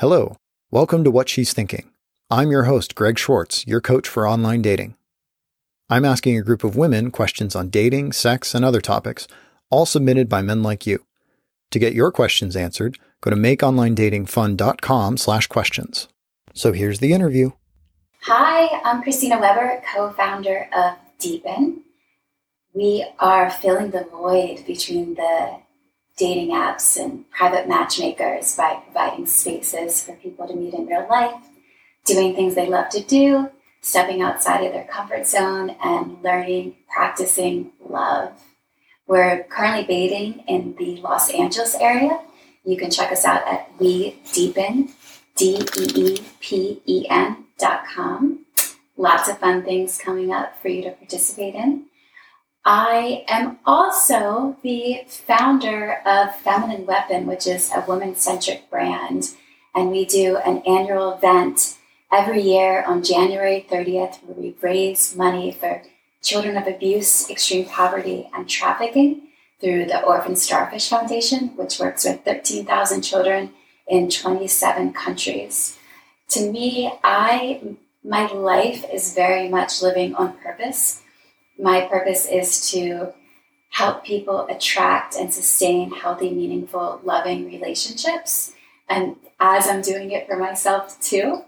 Hello, welcome to What She's Thinking. I'm your host, Greg Schwartz, your coach for online dating. I'm asking a group of women questions on dating, sex, and other topics, all submitted by men like you. To get your questions answered, go to makeonlinedatingfun.com slash questions. So here's the interview. Hi, I'm Christina Weber, co-founder of Deepen. We are filling the void between the dating apps and private matchmakers by providing spaces for people to meet in real life, doing things they love to do, stepping outside of their comfort zone, and learning, practicing love. We're currently dating in the Los Angeles area. You can check us out at We Deepen, D E E P E N dot com. Lots of fun things coming up for you to participate in. I am also the founder of Feminine Weapon, which is a woman centric brand. And we do an annual event every year on January 30th where we raise money for children of abuse, extreme poverty, and trafficking through the Orphan Starfish Foundation, which works with 13,000 children in 27 countries. To me, I my life is very much living on purpose my purpose is to help people attract and sustain healthy, meaningful, loving relationships. And as I'm doing it for myself too.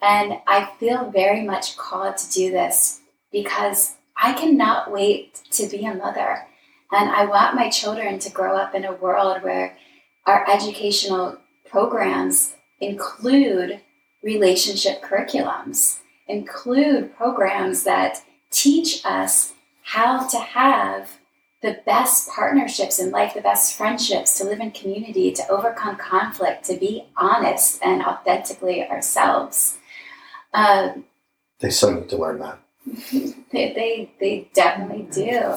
And I feel very much called to do this because I cannot wait to be a mother. And I want my children to grow up in a world where our educational programs include relationship curriculums, include programs that teach us how to have the best partnerships in life, the best friendships, to live in community, to overcome conflict, to be honest and authentically ourselves. Um, they so need to learn that. they, they, they definitely do.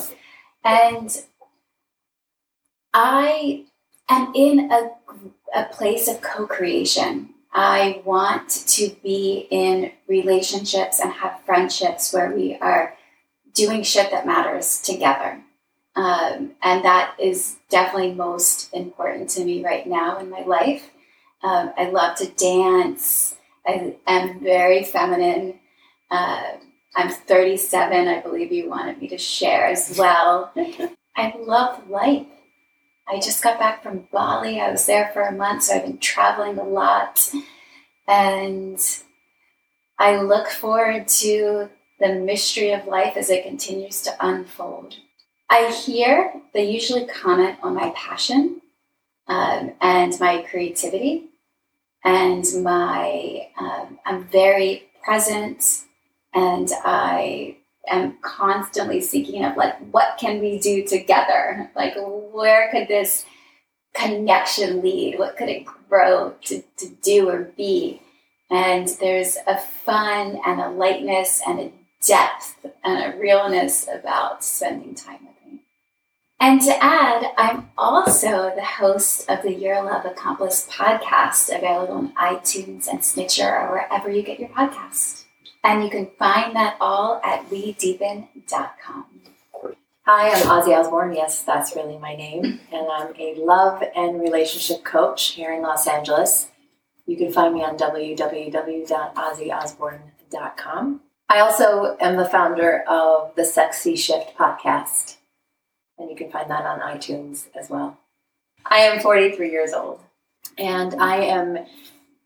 And I am in a, a place of co creation. I want to be in relationships and have friendships where we are doing shit that matters together. Um, and that is definitely most important to me right now in my life. Um, I love to dance. I am very feminine. Uh, I'm 37. I believe you wanted me to share as well. I love life. I just got back from Bali. I was there for a month, so I've been traveling a lot. And I look forward to the mystery of life as it continues to unfold. I hear they usually comment on my passion um, and my creativity, and my um, I'm very present, and I am constantly seeking of like what can we do together? Like where could this connection lead? What could it grow to, to do or be? And there's a fun and a lightness and a depth and a realness about spending time with me. And to add, I'm also the host of the Your Love Accomplice podcast, available on iTunes and Stitcher or wherever you get your podcasts. And you can find that all at wedeepen.com. Hi, I'm Ozzie Osbourne. Yes, that's really my name. And I'm a love and relationship coach here in Los Angeles. You can find me on www.ozzyosbourne.com. I also am the founder of the Sexy Shift podcast, and you can find that on iTunes as well. I am 43 years old, and I am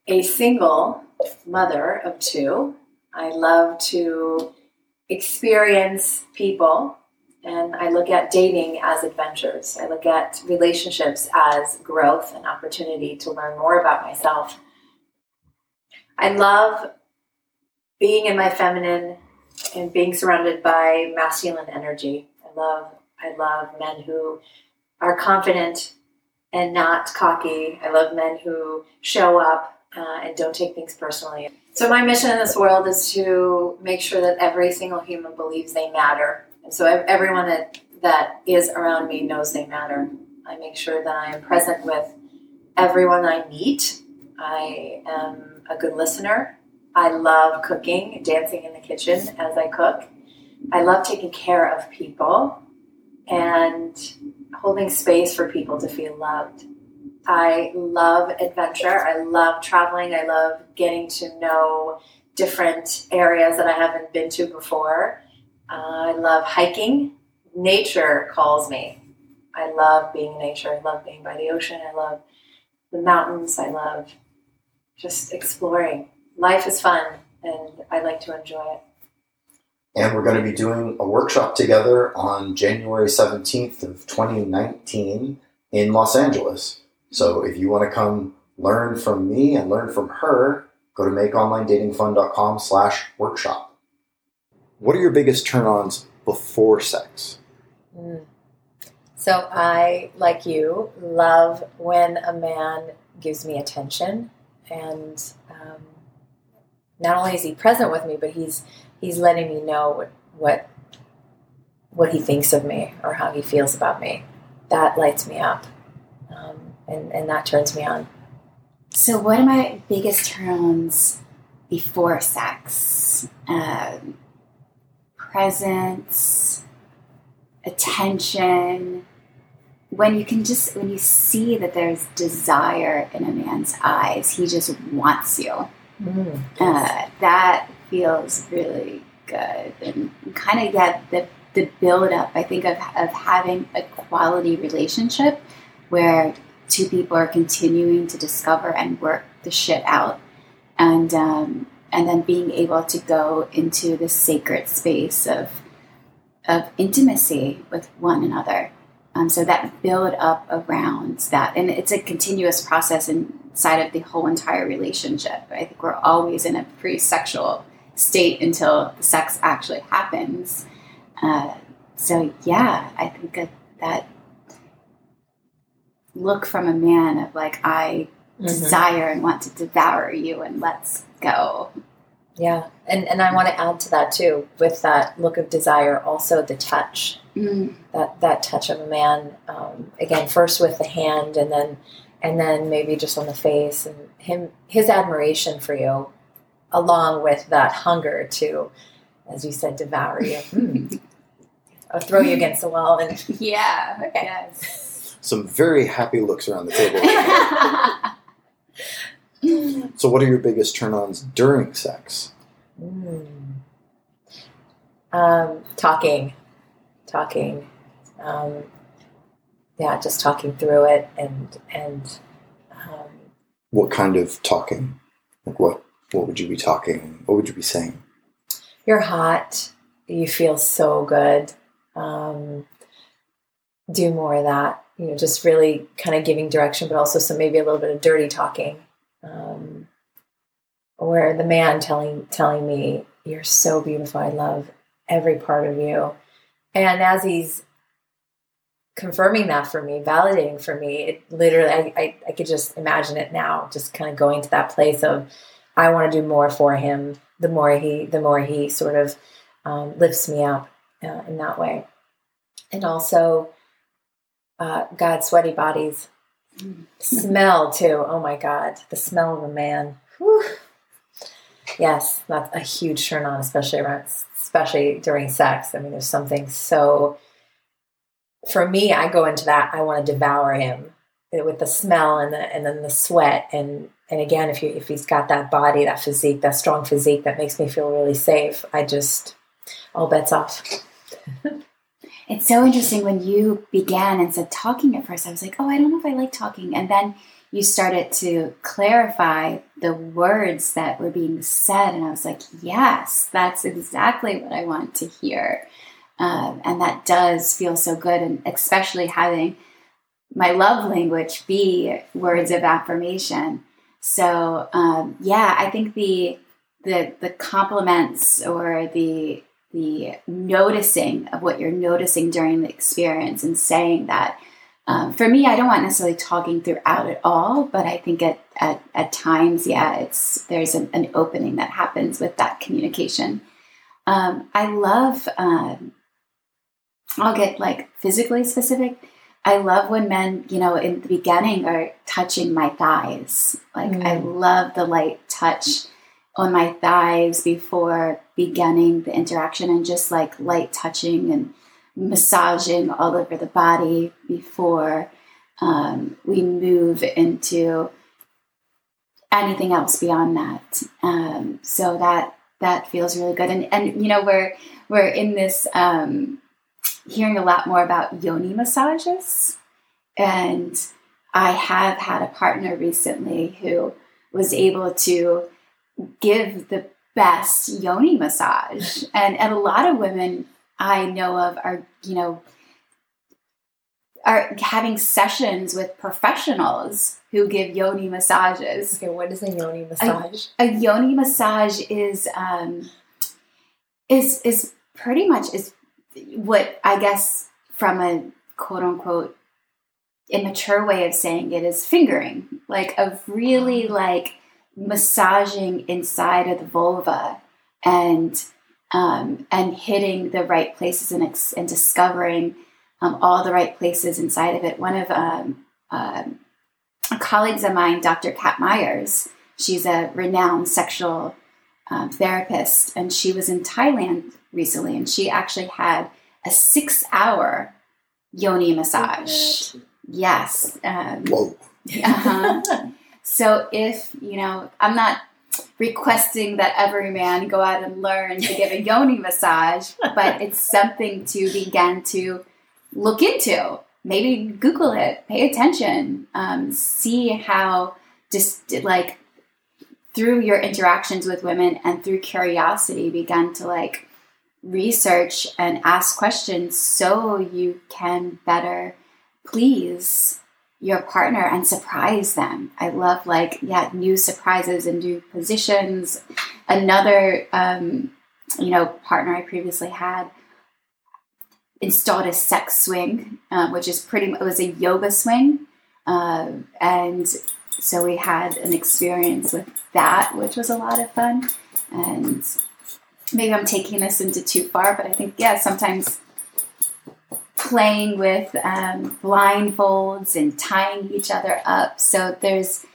a single mother of two. I love to experience people, and I look at dating as adventures. I look at relationships as growth and opportunity to learn more about myself. I love being in my feminine and being surrounded by masculine energy. I love I love men who are confident and not cocky. I love men who show up uh, and don't take things personally. So my mission in this world is to make sure that every single human believes they matter, and so everyone that that is around me knows they matter. I make sure that I am present with everyone I meet. I am a good listener. I love cooking, dancing in the kitchen as I cook. I love taking care of people and holding space for people to feel loved. I love adventure. I love traveling. I love getting to know different areas that I haven't been to before. Uh, I love hiking. Nature calls me. I love being in nature. I love being by the ocean. I love the mountains. I love just exploring. Life is fun, and I like to enjoy it. And we're going to be doing a workshop together on January 17th of 2019 in Los Angeles. So if you want to come learn from me and learn from her, go to makeonlinedatingfun.com slash workshop. What are your biggest turn-ons before sex? Mm. So I, like you, love when a man gives me attention, and um, not only is he present with me, but he's he's letting me know what what what he thinks of me or how he feels about me. That lights me up, um, and and that turns me on. So, what are my biggest turns before sex? Um, presence, attention. When you can just, when you see that there's desire in a man's eyes, he just wants you. Mm, Uh, that feels really good. And kind of get the, the build up, I think, of, of having a quality relationship where two people are continuing to discover and work the shit out. And, um, and then being able to go into the sacred space of, of intimacy with one another. Um, so that build up around that, and it's a continuous process inside of the whole entire relationship. I think we're always in a pre-sexual state until the sex actually happens. Uh, so yeah, I think that, that look from a man of like I Mhm. desire and want to devour you, and let's go. Yeah, and and I want to add to that too. With that look of desire, also the touch. Mm. that that touch of a man um, again first with the hand and then and then maybe just on the face and him his admiration for you along with that hunger to as you said devour you Hmm. i'll throw you against the wall and Yeah. Okay. Yes. Some very happy looks around the table. so what are your biggest turn-ons during sex? Hmm. um, talking talking um, yeah just talking through it and and um, What kind of talking? Like what what would you be talking? What would you be saying? you're hot you feel so good um, do more of that you know just really kind of giving direction but also some maybe a little bit of dirty talking. Um, where the man telling telling me you're so beautiful i love every part of you. And as he's confirming that for me validating for me it literally i, I, I could just imagine it now just kind of going to that place of i want to do more for him. The more he the more he sort of um, lifts me up uh, in that way. And also uh, god sweaty bodies. Smell too. Oh my god. The smell of a man. Whew. yes that's a huge turn on especially around especially during sex. I mean there's something so for me i go into that i want to devour him with the smell and the and then the sweat. And and again if you if he's got that body that physique that strong physique that makes me feel really safe i just all bets off It's so interesting when you began and said talking at first, I was like, oh, I don't know if I like talking. And then you started to clarify the words that were being said. And I was like, yes, that's exactly what I want to hear. Um, and that does feel so good. And especially having my love language be words of affirmation. So, um, yeah, I think the, the, the compliments or the the noticing of what you're noticing during the experience and saying that. Um, for me, I don't want necessarily talking throughout at all, but I think at, at, at times, yeah, it's there's an, an opening that happens with that communication. Um, I love. Um, I'll get like physically specific. I love when men, you know, in the beginning are touching my thighs. Like I Mm. love the light touch on my thighs before beginning the interaction and just like light touching and massaging all over the body before um, we move into anything else beyond that. Um, so that that feels really good. And and you know we're we're in this um, hearing a lot more about yoni massages, and I have had a partner recently who was able to give the best yoni massage, and and a lot of women I know of are you know are having sessions with professionals who give yoni massages. Okay, what is a yoni massage? A, a yoni massage is um, is is pretty much is what I guess from a quote unquote immature way of saying it is fingering, like of really like massaging inside of the vulva and um, and hitting the right places and, ex- and discovering um, all the right places inside of it. One of um, um, colleagues of mine, Dr. Kat Myers, she's a renowned sexual um, therapist, and she was in Thailand recently, and she actually had a six-hour yoni massage. Yes. Um, Whoa. Uh-huh. So if you know, I'm not requesting that every man go out and learn to give a yoni massage, but it's something to begin to look into. Maybe Google it, pay attention, um, see how just like through your interactions with women and through curiosity begun to like research and ask questions so you can better please your partner and surprise them. I love like yeah, new surprises and new positions. Another um, you know partner I previously had installed a sex swing, um, which is pretty. It was a yoga swing, uh, and so we had an experience with that, which was a lot of fun. And maybe I'm taking this into too far, but I think yeah, sometimes playing with um, blindfolds and tying each other up. So there's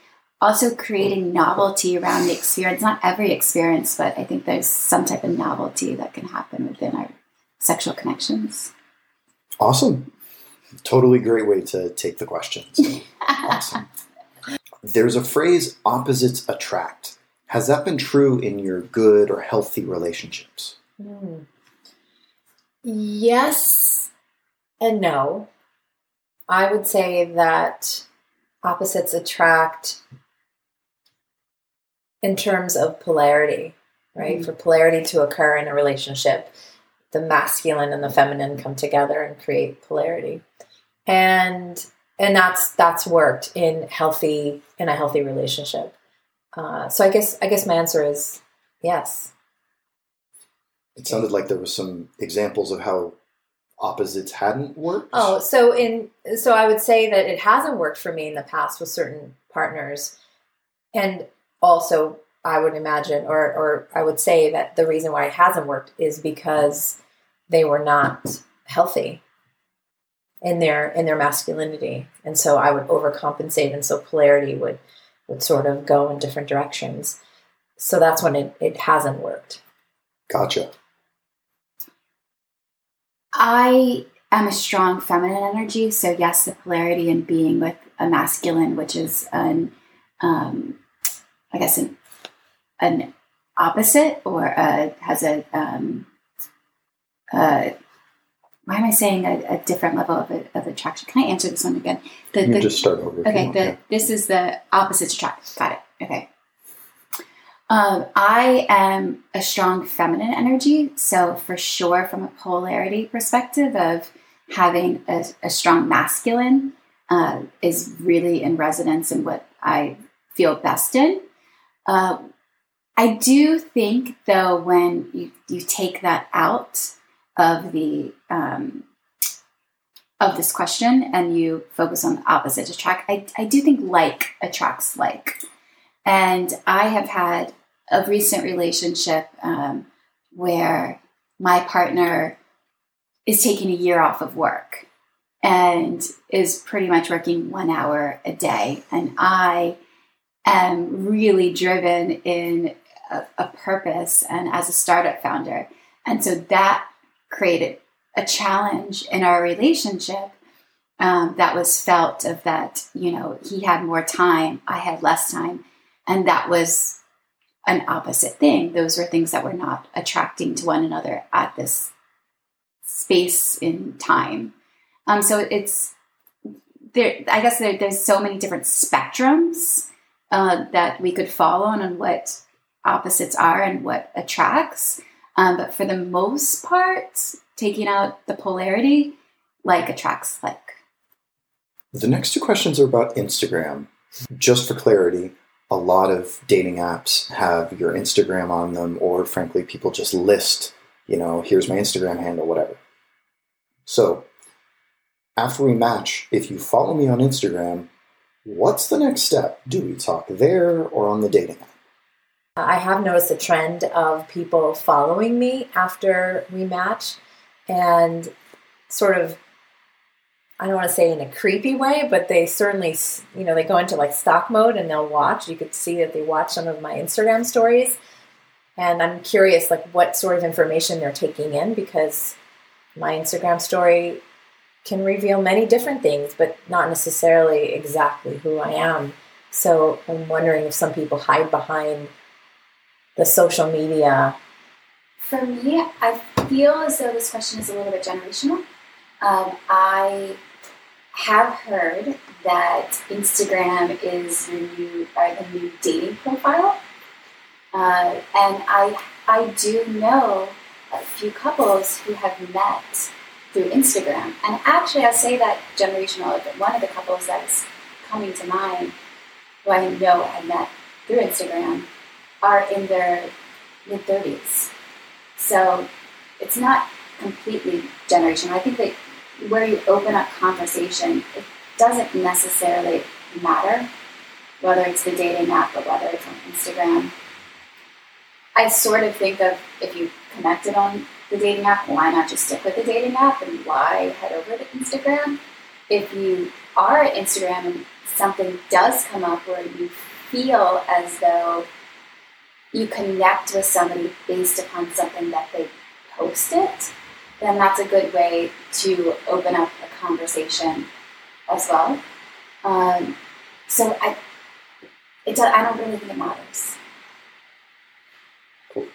also creating novelty around the experience. Not every experience, but I think there's some type of novelty that can happen within our sexual connections. Awesome. Totally great way to take the questions. awesome. There's a phrase opposites attract. Has that been true in your good or healthy relationships? Mm. Yes and no. I would say that opposites attract in terms of polarity, right? Mm. For polarity to occur in a relationship, the masculine and the feminine come together and create polarity and and that's that's worked in healthy in a healthy relationship uh, so i guess i guess my answer is yes it sounded like there was some examples of how opposites hadn't worked oh so in so i would say that it hasn't worked for me in the past with certain partners and also I would imagine, or or I would say that the reason why it hasn't worked is because they were not healthy in their in their masculinity, and so I would overcompensate, and so polarity would would sort of go in different directions. So that's when it, it hasn't worked. Gotcha. I am a strong feminine energy, so yes, the polarity in being with a masculine, which is an, um, I guess an an opposite or a, has a um, uh, why am I saying a, a different level of, of, attraction? Can I answer this one again? The, you the, just start over. Okay, the, this is the opposite attract. Got it. Okay. Um, I am a strong feminine energy, so for sure, from a polarity perspective of having a, a strong masculine uh, is really in resonance in what I feel best in. Uh, I do think, though, when you, you take that out of the um, of this question and you focus on the opposite attract, I, I do think like attracts like. And I have had a recent relationship um, where my partner is taking a year off of work and is pretty much working one hour a day. And I am really driven in a, a purpose and as a startup founder. And so that created a challenge in our relationship um, that was felt of that, you know, he had more time, I had less time. And that was an opposite thing. Those were things that were not attracting to one another at this space in time. Um, so it's there. I guess there, there's so many different spectrums uh, that we could fall on on what opposites are and what attracts. Um, but for the most part, taking out the polarity, like attracts like. The next two questions are about Instagram. Just for clarity, a lot of dating apps have your Instagram on them, or frankly, people just list, you know, here's my Instagram handle, whatever. So, after we match, if you follow me on Instagram, what's the next step? Do we talk there or on the dating app? I have noticed a trend of people following me after we match and sort of I don't want to say in a creepy way, but they certainly, you know, they go into like stalk mode and they'll watch. You could see that they watch some of my Instagram stories. And I'm curious, like, what sort of information they're taking in because my Instagram story can reveal many different things, but not necessarily exactly who I am. So I'm wondering if some people hide behind the social media. For me, I feel as though this question is a little bit generational. Um, I have heard that Instagram is your new, uh, a new dating profile. Uh, and I, I do know a few couples who have met through Instagram. And actually, I'll say that generational, one of the couples that is coming to mind, who I know I met through Instagram, are in their mid 30s. So it's not completely generational. I think that where you open up conversation, it doesn't necessarily matter whether it's the dating app or whether it's on Instagram. I sort of think of if you connected on the dating app, why not just stick with the dating app and why head over to Instagram? If you are at Instagram and something does come up where you feel as though you connect with somebody based upon something that they posted, then that's a good way to open up a conversation as well. Um, so I, it does, I don't really think it matters. Cool.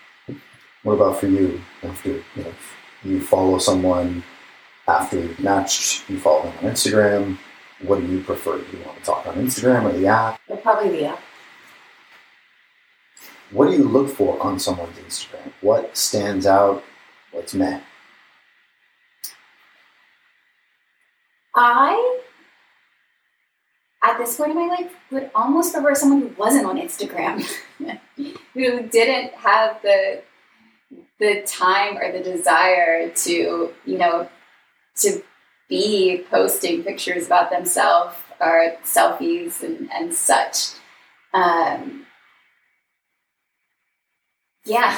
What about for you? After you, know, you follow someone after you've matched, you follow them on Instagram. What do you prefer? Do you want to talk on Instagram or the app? probably the app. What do you look for on someone's Instagram? What stands out? What's met? I, at this point in my life, would almost prefer someone who wasn't on Instagram, who didn't have the the time or the desire to, you know, to be posting pictures about themselves or selfies and, and such. Um, yeah,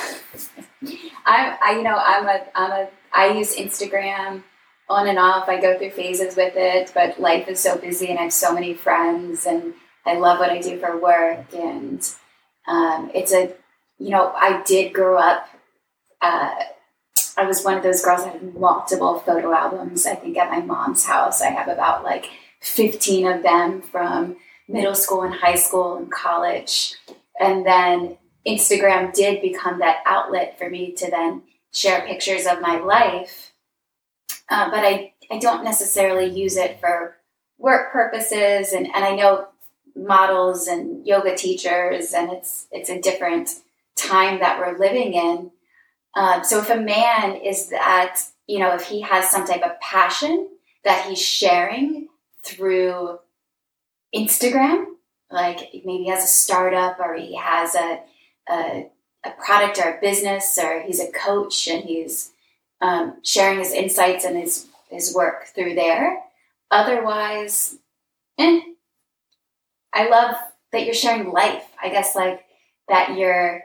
I'm. I you know I'm a I'm a I use Instagram on and off. I go through phases with it, but life is so busy and I have so many friends and I love what I do for work. And um, it's a, you know, I did grow up. Uh, I was one of those girls that had multiple photo albums. I think at my mom's house, I have about like 15 of them from middle school and high school and college. And then Instagram did become that outlet for me to then share pictures of my life uh, but I, I don't necessarily use it for work purposes. And, and I know models and yoga teachers, and it's it's a different time that we're living in. Um, so if a man is that, you know, if he has some type of passion that he's sharing through Instagram, like maybe he has a startup or he has a, a, a product or a business or he's a coach and he's um, sharing his insights and his his work through there. Otherwise, eh. I love that you're sharing life. I guess like that you're,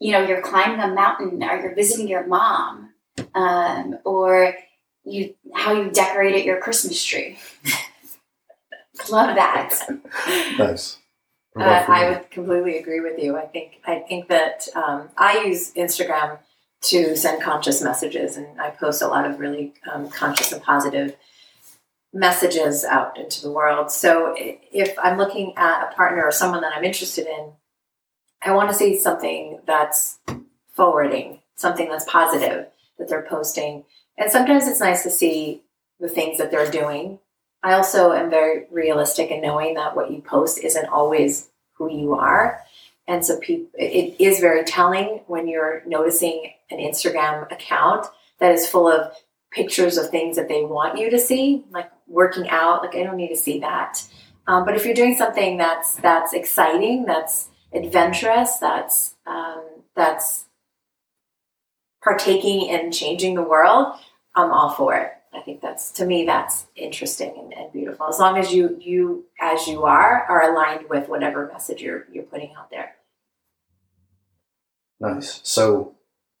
you know, you're climbing a mountain or you're visiting your mom, um, or you how you decorated your Christmas tree. love that. Nice. Uh, I would completely agree with you. I think I think that um, I use Instagram to send conscious messages. And I post a lot of really um, conscious and positive messages out into the world. So if I'm looking at a partner or someone that I'm interested in, I want to see something that's forwarding, something that's positive that they're posting. And sometimes it's nice to see the things that they're doing. I also am very realistic in knowing that what you post isn't always who you are. And so people, it is very telling when you're noticing an Instagram account that is full of pictures of things that they want you to see, like working out. Like I don't need to see that. Um, but if you're doing something that's that's exciting, that's adventurous, that's um, that's partaking in changing the world, I'm all for it. I think that's to me that's interesting and, and, beautiful. As long as you you as you are are aligned with whatever message you're you're putting out there. Nice. So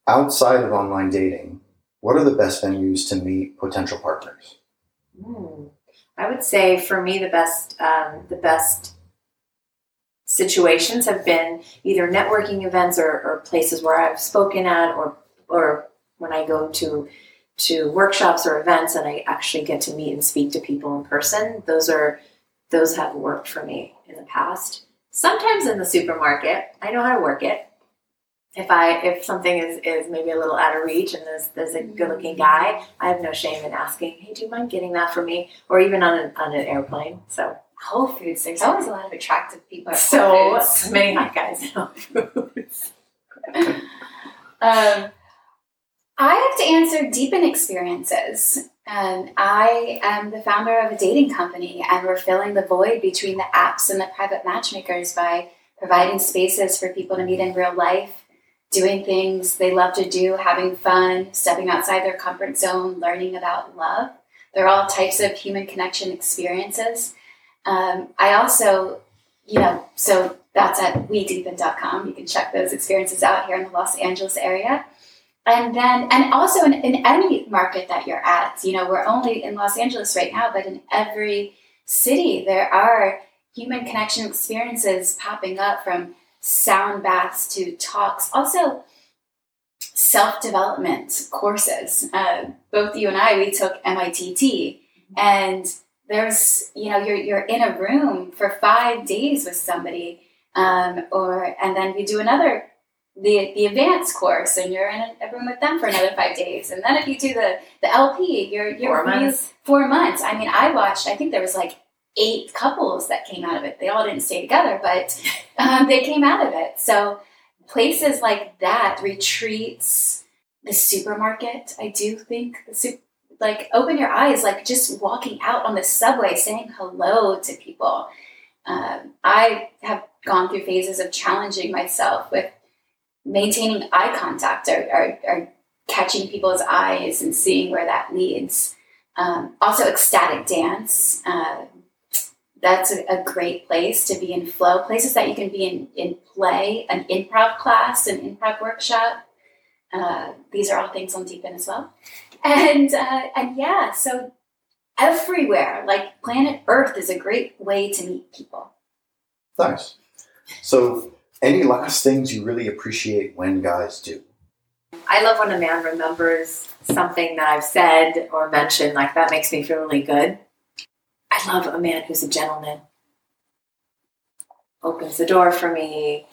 outside of online dating, what are the best venues to meet potential partners? Mm. I would say for me the best um, the best situations have been either networking events or, or places where I've spoken at or or when I go to to workshops or events and I actually get to meet and speak to people in person. Those are those have worked for me in the past. Sometimes in the supermarket, I know how to work it. If I if something is, is maybe a little out of reach and there's there's a good looking guy, I have no shame in asking, Hey, do you mind getting that for me? Or even on an on an airplane. So Whole Foods, there's always a lot of attractive people so many hot guys in Whole Foods. um, I have to answer Deepen Experiences. And I am the founder of a dating company, and we're filling the void between the apps and the private matchmakers by providing spaces for people to meet in real life, doing things they love to do, having fun, stepping outside their comfort zone, learning about love. They're all types of human connection experiences. Um, I also, you know, so that's at wedeepen.com. You can check those experiences out here in the Los Angeles area and then and also in, in any market that you're at you know we're only in los angeles right now but in every city there are human connection experiences popping up from sound baths to talks. Also self-development courses. Uh, both you and i we took mitt and there's you know you're, you're in a room for five days with somebody um, or and then we do another the the advanced course and you're in a room with them for another five days. And then if you do the the lp you're you're four months. four months. I mean i watched i think there was like eight couples that came out of it. They all didn't stay together but um, they came out of it. So places like that retreats the supermarket i do think the super like open your eyes like just walking out on the subway saying hello to people. Um, i have gone through phases of challenging myself with maintaining eye contact or, or, or, catching people's eyes and seeing where that leads. Um, also, ecstatic dance. Uh, that's a, a, great place to be in flow. Places that you can be in, in play, an improv class, an improv workshop. Uh, these are all things on Deepen as well. And uh, and yeah, so everywhere, like planet Earth is a great way to meet people. Nice. So any last things you really appreciate when guys do? I love when a man remembers something that I've said or mentioned. Like that makes me feel really good. I love a man who's a gentleman. Opens the door for me.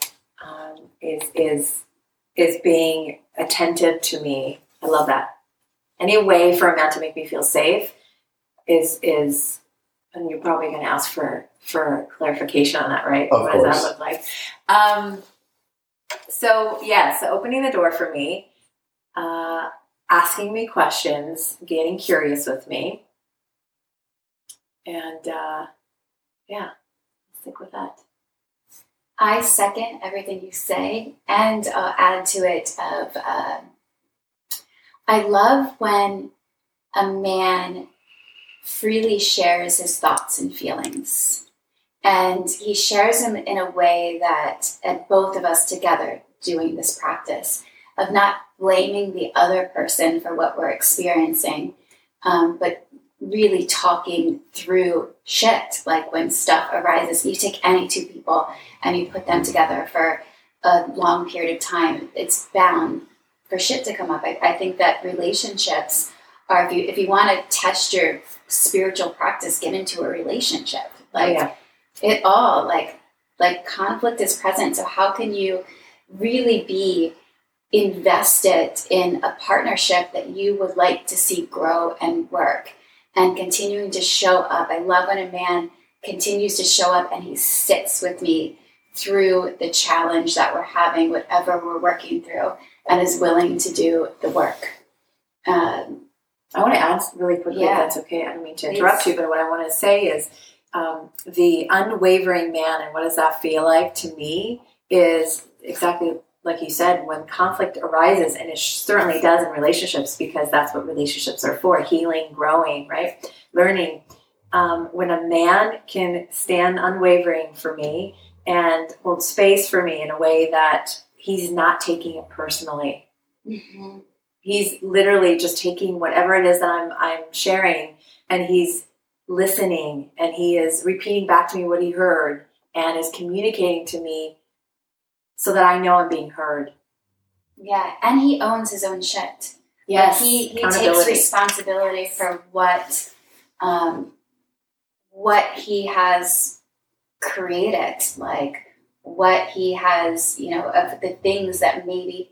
Um, is is is being attentive to me. I love that. Any way for a man to make me feel safe is is and you're probably going to ask for for clarification on that, right? Of what course. does that look like? Um, so yeah, so opening the door for me, uh, asking me questions, getting curious with me, and uh, yeah, stick with that. I second everything you say, and I'll add to it of uh, I love when a man freely shares his thoughts and feelings. And he shares them in a way that, and both of us together doing this practice of not blaming the other person for what we're experiencing, um, but really talking through shit. Like when stuff arises, you take any two people and you put them together for a long period of time, it's bound for shit to come up. I, I think that relationships are, if you if you want to test your spiritual practice, get into a relationship. Like yeah. it all, like like conflict is present. So how can you really be invested in a partnership that you would like to see grow and work and continuing to show up? I love when a man continues to show up and he sits with me through the challenge that we're having, whatever we're working through, and is willing to do the work. Um, I want to add really quickly, Yeah. if that's okay. I don't mean to interrupt Please. you, but what I want to say is um, the unwavering man and what does that feel like to me is exactly like you said when conflict arises, and it certainly does in relationships because that's what relationships are for healing, growing, right? Learning. Um, when a man can stand unwavering for me and hold space for me in a way that he's not taking it personally he's literally just taking whatever it is that I'm I'm sharing and he's listening and he is repeating back to me what he heard and is communicating to me so that I know I'm being heard. Yeah, and he owns his own shit. Yes, he, he takes responsibility for what um, what he has created, like what he has, you know, of the things that maybe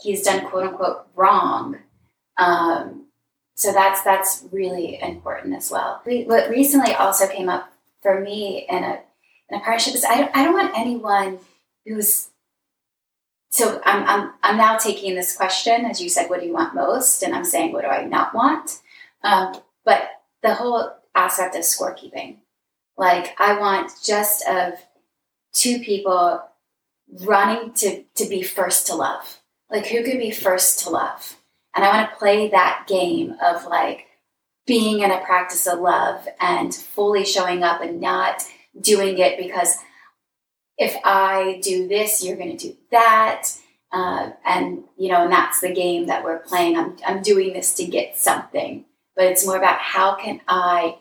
he's done quote unquote wrong. Um, so that's that's really important as well. Re- What recently also came up for me in a in a partnership is I don't, I don't want anyone who's so I'm, I'm I'm now taking this question as you said, what do you want most? And I'm saying, what do I not want? Um, but the whole aspect of scorekeeping, like I want just of two people running to to be first to love. Like who can be first to love? And I want to play that game of like being in a practice of love and fully showing up and not doing it because if I do this, you're going to do that. Uh, and, you know, and that's the game that we're playing. I'm, I'm doing this to get something, but it's more about how can I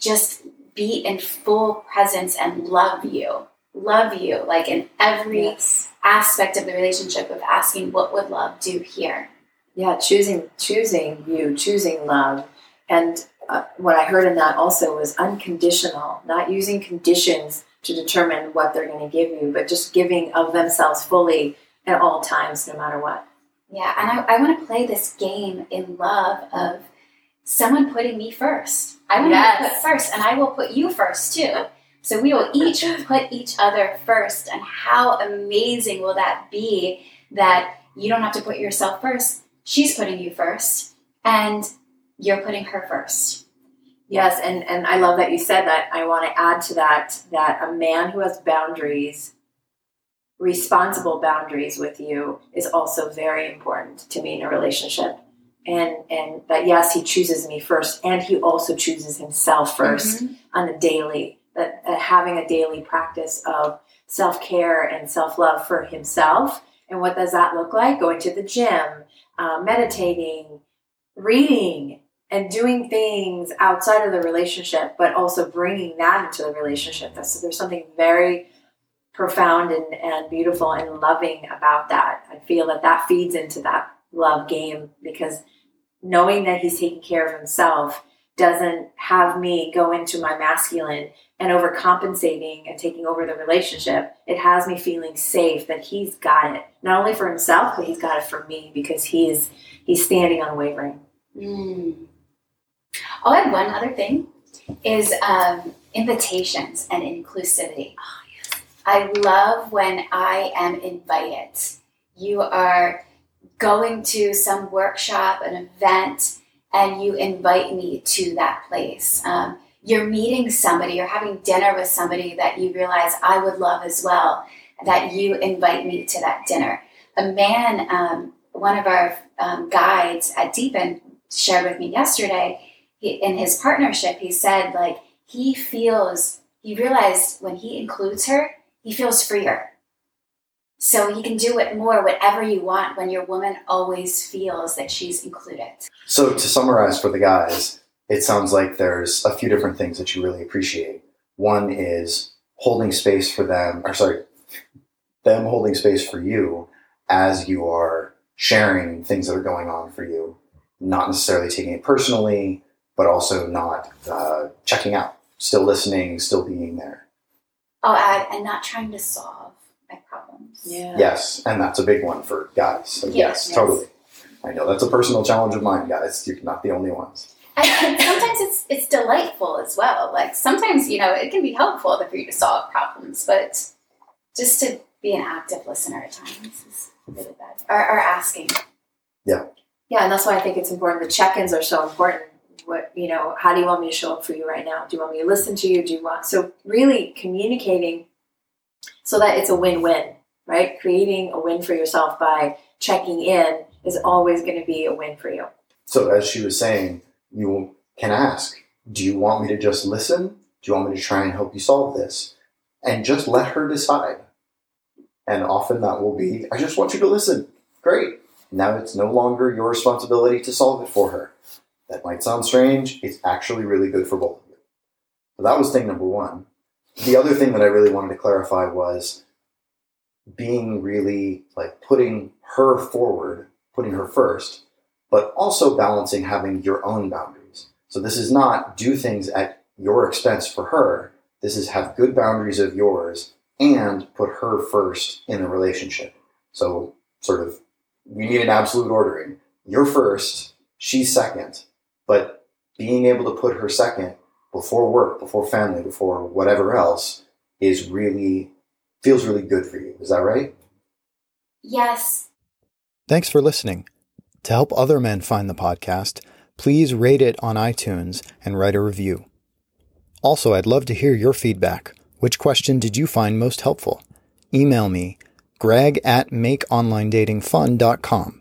just be in full presence and love you, love you, like in every Yes. aspect of the relationship of asking, what would love do here? Yeah, choosing choosing you, choosing love, and uh, what I heard in that also was unconditional, not using conditions to determine what they're going to give you, but just giving of themselves fully at all times, no matter what. Yeah, and I, I want to play this game in love of someone putting me first. I want Yes. to put first, and I will put you first too. So we will each put each other first. And how amazing will that be that you don't have to put yourself first? She's putting you first, and you're putting her first. Yes, and, and I love that you said that. I want to add to that that a man who has boundaries, responsible boundaries with you, is also very important to me in a relationship. And and that yes, he chooses me first, and he also chooses himself 1st mm-hmm. on a daily. That uh, having a daily practice of self care and self love for himself. And what does that look like? Going to the gym, uh, meditating, reading, and doing things outside of the relationship, but also bringing that into the relationship. That's, there's something very profound and, and beautiful and loving about that. I feel that that feeds into that love game because knowing that he's taking care of himself doesn't have me go into my masculine and overcompensating and taking over the relationship. It has me feeling safe that he's got it, not only for himself, but he's got it for me because he is he's standing unwavering. Mm. I'll add one other thing is um, invitations and inclusivity. I love when I am invited. You are going to some workshop, an event, and you invite me to that place. Um, you're meeting somebody, you're having dinner with somebody that you realize I would love as well, that you invite me to that dinner. A man, um, one of our um, guides at Deepen, shared with me yesterday he, in his partnership he said like he feels he realized when he includes her he feels freer so he can do it more whatever you want when your woman always feels that she's included So to summarize for the guys, it sounds like there's a few different things that you really appreciate. One is holding space for them, or sorry, them holding space for you as you are sharing things that are going on for you. not necessarily taking it personally, but also not uh, checking out, still listening, still being there. I'll add, and not trying to solve my problems. Yeah. Yes, and that's a big one for guys. So yes, Yes, yes. totally. I know that's a personal challenge of mine, guys. You're not the only ones. Sometimes it's it's delightful as well. Like sometimes you know it can be helpful for you to solve problems, but just to be an active listener at times is really bad. Or, or asking. Yeah. Yeah, and that's why I think it's important. The check-ins are so important. What you know, how do you want me to show up for you right now? Do you want me to listen to you? Do you want so really communicating so that it's a win-win, right? Creating a win for yourself by checking in is always going to be a win for you. So as she was saying, you can ask, do you want me to just listen? Do you want me to try and help you solve this? And just let her decide. And often that will be, I just want you to listen. Great. Now it's no longer your responsibility to solve it for her. That might sound strange. It's actually really good for both of you. So that was thing number one. The other thing that I really wanted to clarify was being really like putting her forward, putting her first, but also balancing having your own boundaries. So this is not do things at your expense for her. This is have good boundaries of yours and put her first in the relationship. So sort of we need an absolute ordering. You're first, she's second, but being able to put her second before work, before family, before whatever else is really feels really good for you. Is that right? Yes, Thanks for listening. To help other men find the podcast, please rate it on iTunes and write a review. Also, I'd love to hear your feedback. Which question did you find most helpful? Email me, greg at makeonlinedatingfun.com.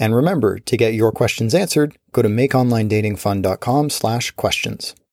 And remember, to get your questions answered, go to makeonlinedatingfun.com slash questions.